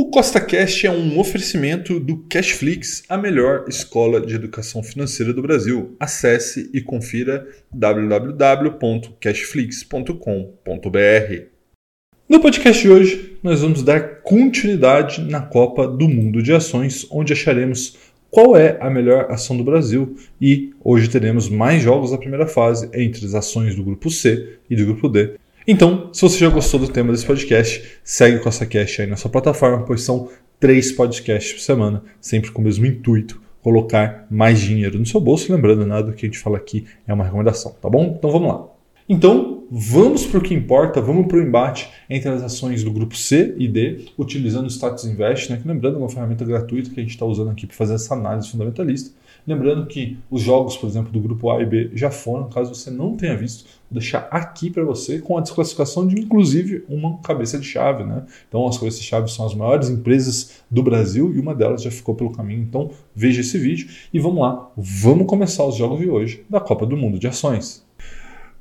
O CostaCast é um oferecimento do Cashflix, a melhor escola de educação financeira do Brasil. Acesse e confira www.cashflix.com.br. No podcast de hoje, nós vamos dar continuidade na Copa do Mundo de Ações, onde acharemos qual é a melhor ação do Brasil e hoje teremos mais jogos da primeira fase entre as ações do grupo C e do grupo D então, se você já gostou do tema desse podcast, segue o CostaCast aí na sua plataforma, pois são três podcasts por semana, sempre com o mesmo intuito, colocar mais dinheiro no seu bolso. Lembrando, nada do que a gente fala aqui é uma recomendação, tá bom? Então vamos lá. Então, vamos para o que importa, vamos para o embate entre as ações do grupo C e D, utilizando o Status Invest, né? que lembrando é uma ferramenta gratuita que a gente está usando aqui para fazer essa análise fundamentalista. Lembrando que os jogos, por exemplo, do grupo A e B já foram, caso você não tenha visto, vou deixar aqui para você com a desclassificação de inclusive uma cabeça de chave. Né? Então, as cabeças de chave são as maiores empresas do Brasil e uma delas já ficou pelo caminho. Então, veja esse vídeo e vamos lá, vamos começar os jogos de hoje da Copa do Mundo de Ações.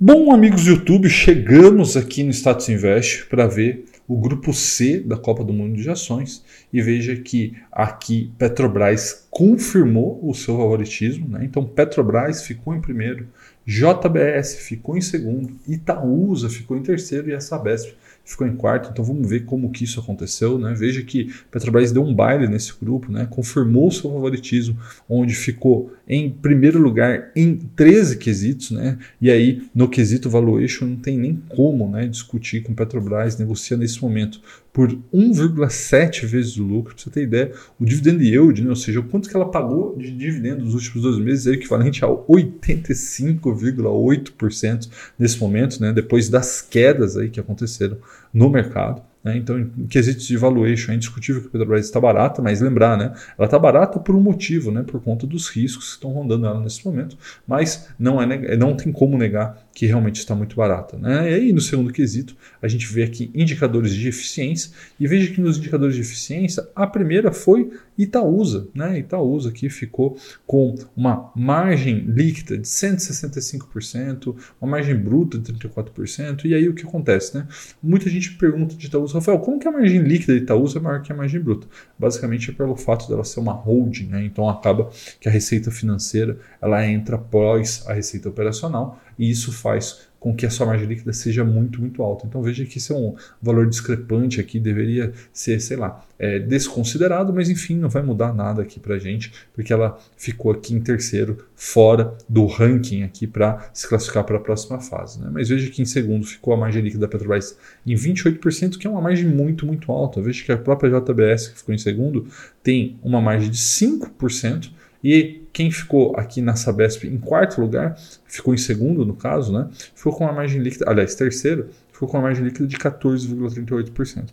Bom, amigos do YouTube, chegamos aqui no Status Invest para ver o grupo C da Copa do Mundo de Ações e veja que aqui Petrobras confirmou o seu favoritismo, né? então Petrobras ficou em primeiro, JBS ficou em segundo, Itaúsa ficou em terceiro e a Sabesp ficou em quarto. Então vamos ver como que isso aconteceu. Né? Veja que Petrobras deu um baile nesse grupo, né? confirmou seu favoritismo, onde ficou em primeiro lugar em 13 quesitos. Né? E aí, no quesito valuation, não tem nem como né, discutir com Petrobras, negocia nesse momento por 1,7 vezes o lucro. Para você ter ideia, o dividend yield, né? ou seja, o quanto que ela pagou de dividendo nos últimos dois meses é equivalente a 85,8% nesse momento, né? depois das quedas aí que aconteceram no mercado. Né? Então, em quesitos de valuation, é indiscutível que a Petrobras está barata, mas lembrar, né? ela está barata por um motivo, né? por conta dos riscos que estão rondando ela nesse momento, mas não, é, não tem como negar que realmente está muito barata. Né? E aí, no segundo quesito, a gente vê aqui indicadores de eficiência, e veja que nos indicadores de eficiência, a primeira foi Itaúsa. Né? Itaúsa aqui ficou com uma margem líquida de 165%, uma margem bruta de 34%, e aí o que acontece? Né? Muita gente pergunta de Itaúsa, Rafael, como que a margem líquida de Itaúsa é maior que a margem bruta? Basicamente é pelo fato dela ser uma holding, né? então acaba que a receita financeira ela entra após a receita operacional, e isso faz com que a sua margem líquida seja muito, muito alta. Então veja que esse é um valor discrepante aqui, deveria ser, sei lá, é, desconsiderado, mas enfim, não vai mudar nada aqui para gente, porque ela ficou aqui em terceiro, fora do ranking aqui para se classificar para a próxima fase. Né? Mas veja que em segundo ficou a margem líquida da Petrobras em 28%, que é uma margem muito, muito alta. Veja que a própria JBS, que ficou em segundo, tem uma margem de 5%, e quem ficou aqui na Sabesp em quarto lugar, ficou em segundo no caso, né? Ficou com uma margem líquida, aliás, terceiro, ficou com uma margem líquida de 14,38%.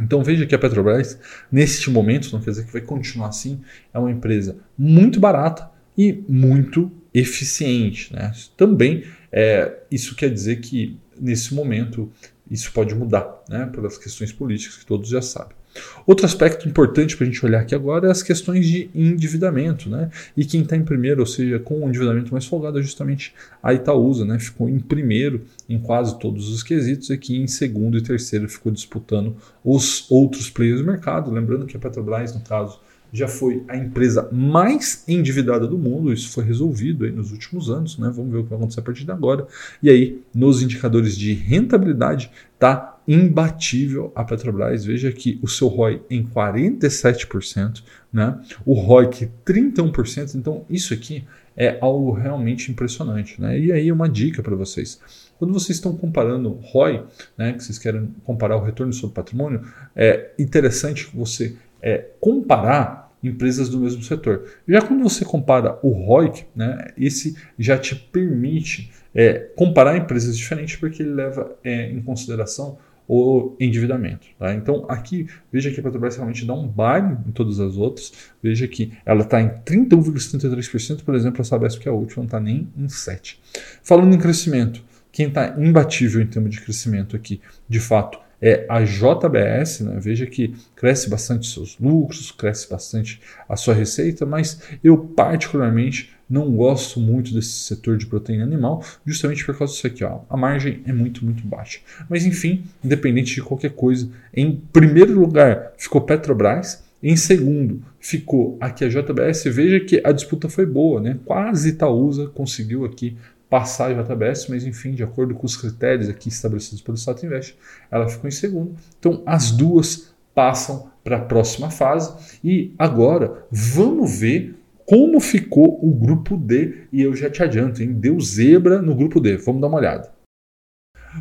Então veja que a Petrobras, neste momento, não quer dizer que vai continuar assim, é uma empresa muito barata e muito eficiente. Né? Também é, isso quer dizer que nesse momento isso pode mudar, né? pelas questões políticas que todos já sabem. Outro aspecto importante para a gente olhar aqui agora é as questões de endividamento. Né? E quem está em primeiro, ou seja, com o endividamento mais folgado, é justamente a Itaúsa. Né? Ficou em primeiro em quase todos os quesitos, e aqui em segundo e terceiro ficou disputando os outros players do mercado. Lembrando que a Petrobras, no caso, já foi a empresa mais endividada do mundo. Isso foi resolvido aí nos últimos anos, né? Vamos ver o que vai acontecer a partir de agora. E aí, nos indicadores de rentabilidade, está imbatível a Petrobras. Veja que o seu ROI em 47%, né? O ROIC 31%. Então, isso aqui é algo realmente impressionante, né? E aí uma dica para vocês. Quando vocês estão comparando ROI, né, que vocês querem comparar o retorno sobre patrimônio, é interessante você é, comparar empresas do mesmo setor. Já quando você compara o ROIC, né, esse já te permite é, comparar empresas diferentes porque ele leva é, em consideração o endividamento. Tá? Então aqui veja que a Petrobras realmente dá um baile em todas as outras. Veja que ela está em 31,73%, por exemplo, a Sabesp que é a última não está nem em 7%. Falando em crescimento, quem está imbatível em termos de crescimento aqui, de fato, é a JBS, né? veja que cresce bastante seus lucros, cresce bastante a sua receita, mas eu particularmente não gosto muito desse setor de proteína animal, justamente por causa disso aqui. Ó. A margem é muito, muito baixa. Mas enfim, independente de qualquer coisa, em primeiro lugar ficou Petrobras, em segundo, ficou aqui a JBS. Veja que a disputa foi boa, né? Quase Itaúsa conseguiu aqui passar a JBS, mas enfim, de acordo com os critérios aqui estabelecidos pelo Stato Invest, ela ficou em segundo. Então, as duas passam para a próxima fase. E agora, vamos ver como ficou o grupo D. E eu já te adianto, hein? Deu zebra no grupo D. Vamos dar uma olhada.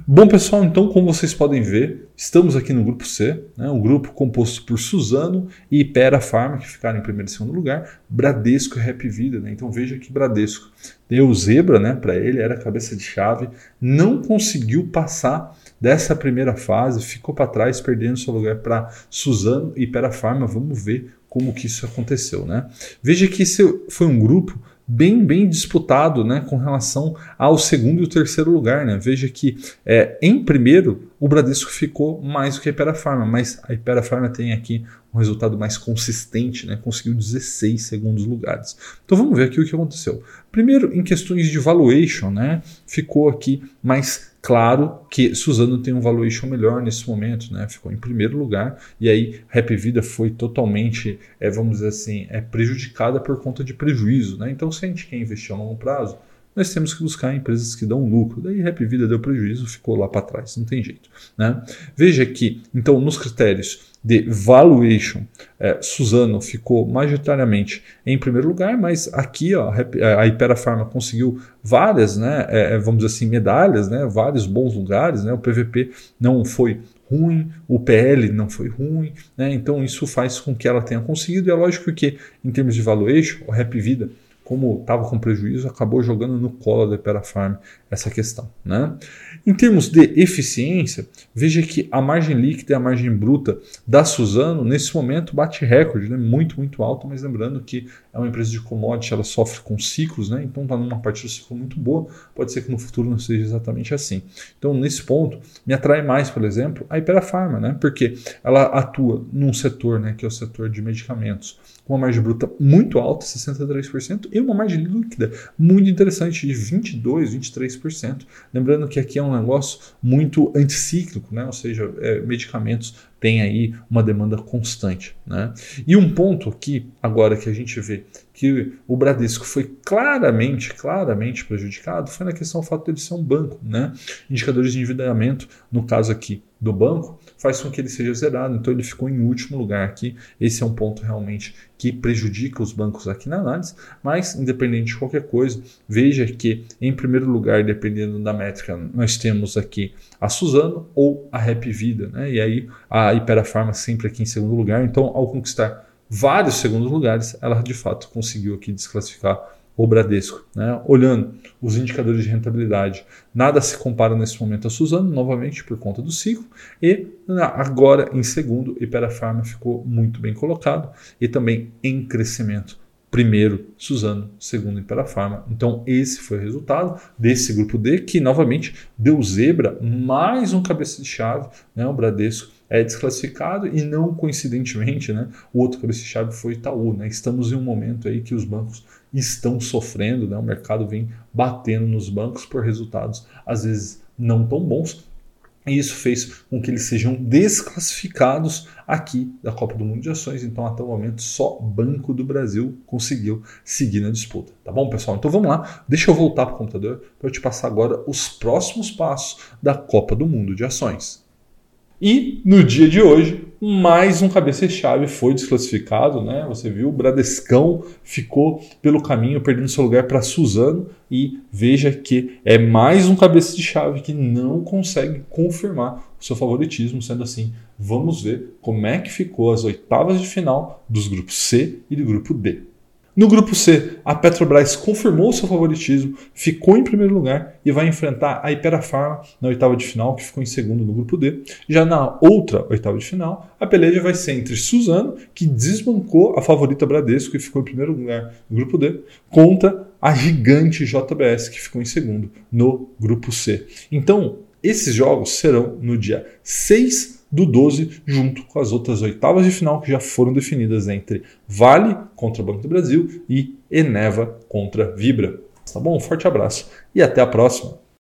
Bom, pessoal, então, como vocês podem ver, estamos aqui no grupo C, né, um grupo composto por Suzano e Ipera Pharma, que ficaram em primeiro e segundo lugar, Bradesco e Rap Vida. Né? Então, veja que Bradesco deu zebra né, para ele, era cabeça de chave, não conseguiu passar dessa primeira fase, ficou para trás, perdendo seu lugar para Suzano e Ipera Pharma. Vamos ver como que isso aconteceu. Né? Veja que esse foi um grupo bem, bem disputado né, com relação ao segundo e o terceiro lugar. Né? Veja que é, em primeiro o Bradesco ficou mais do que a Ipera Pharma, mas a Ipera Pharma tem aqui um resultado mais consistente, né? conseguiu 16 segundos lugares. Então vamos ver aqui o que aconteceu. Primeiro, em questões de valuation, né? ficou aqui mais Claro que Suzano tem um valuation melhor nesse momento, né? Ficou em primeiro lugar e aí Rap Vida foi totalmente, é, vamos dizer assim, é prejudicada por conta de prejuízo, né? Então, se a gente quer investir a longo prazo, nós temos que buscar empresas que dão lucro. Daí Rap Vida deu prejuízo, ficou lá para trás, não tem jeito, né? Veja que, então, nos critérios de valuation, é, Suzano ficou majoritariamente em primeiro lugar, mas aqui ó, a Ipera Pharma conseguiu várias, né, é, é, vamos dizer assim, medalhas, né, vários bons lugares, né, o PVP não foi ruim, o PL não foi ruim, né, então isso faz com que ela tenha conseguido, e é lógico que em termos de valuation, o Rap Vida como estava com prejuízo, acabou jogando no colo da Ipera Farm essa questão. Né? Em termos de eficiência, veja que a margem líquida e a margem bruta da Suzano, nesse momento, bate recorde, né? muito, muito alto, mas lembrando que é uma empresa de commodity, ela sofre com ciclos, né? então está numa parte do ciclo muito boa, pode ser que no futuro não seja exatamente assim. Então, nesse ponto, me atrai mais, por exemplo, a Ipera Pharma, né? porque ela atua num setor, né? que é o setor de medicamentos, uma margem bruta muito alta, 63%, e uma margem líquida muito interessante, de 22%, 23%. Lembrando que aqui é um negócio muito anticíclico, né? ou seja, é, medicamentos têm aí uma demanda constante. Né? E um ponto aqui, agora que a gente vê que o Bradesco foi claramente, claramente prejudicado, foi na questão do fato de ele ser um banco. Né? Indicadores de endividamento, no caso aqui do banco, faz com que ele seja zerado. Então ele ficou em último lugar aqui. Esse é um ponto realmente que prejudica os bancos aqui na análise, mas independente de qualquer coisa, veja que em primeiro lugar, dependendo da métrica, nós temos aqui a Suzano ou a Rap Vida, né? E aí a Ipera Pharma sempre aqui em segundo lugar. Então, ao conquistar vários segundos lugares, ela de fato conseguiu aqui desclassificar o Bradesco. Né? Olhando os indicadores de rentabilidade, nada se compara nesse momento a Suzano, novamente por conta do ciclo, e agora em segundo, Ipera Pharma ficou muito bem colocado e também em crescimento. Primeiro, Suzano, segundo, Impera Pharma. Então, esse foi o resultado desse grupo D, que novamente deu zebra, mais um cabeça de chave, né? o Bradesco é desclassificado e não coincidentemente, né, o outro cabeça-chave foi Itaú. Né? Estamos em um momento aí que os bancos estão sofrendo, né? o mercado vem batendo nos bancos por resultados às vezes não tão bons. E isso fez com que eles sejam desclassificados aqui da Copa do Mundo de Ações. Então, até o momento, só Banco do Brasil conseguiu seguir na disputa. Tá bom, pessoal? Então vamos lá. Deixa eu voltar para o computador para eu te passar agora os próximos passos da Copa do Mundo de Ações. E no dia de hoje, mais um cabeça-chave foi desclassificado, né? Você viu, o Bradescão ficou pelo caminho, perdendo seu lugar para Suzano. E veja que é mais um cabeça de chave que não consegue confirmar o seu favoritismo. Sendo assim, vamos ver como é que ficou as oitavas de final dos grupos C e do grupo D. No grupo C, a Petrobras confirmou seu favoritismo, ficou em primeiro lugar e vai enfrentar a Ipera Pharma na oitava de final, que ficou em segundo no grupo D. Já na outra oitava de final, a peleja vai ser entre Suzano, que desbancou a favorita Bradesco e ficou em primeiro lugar no grupo D, contra a gigante JBS, que ficou em segundo no grupo C. Então, esses jogos serão no dia 6 do 12, junto com as outras oitavas de final que já foram definidas entre Vale contra Banco do Brasil e Eneva contra Vibra. Tá bom? Um forte abraço e até a próxima.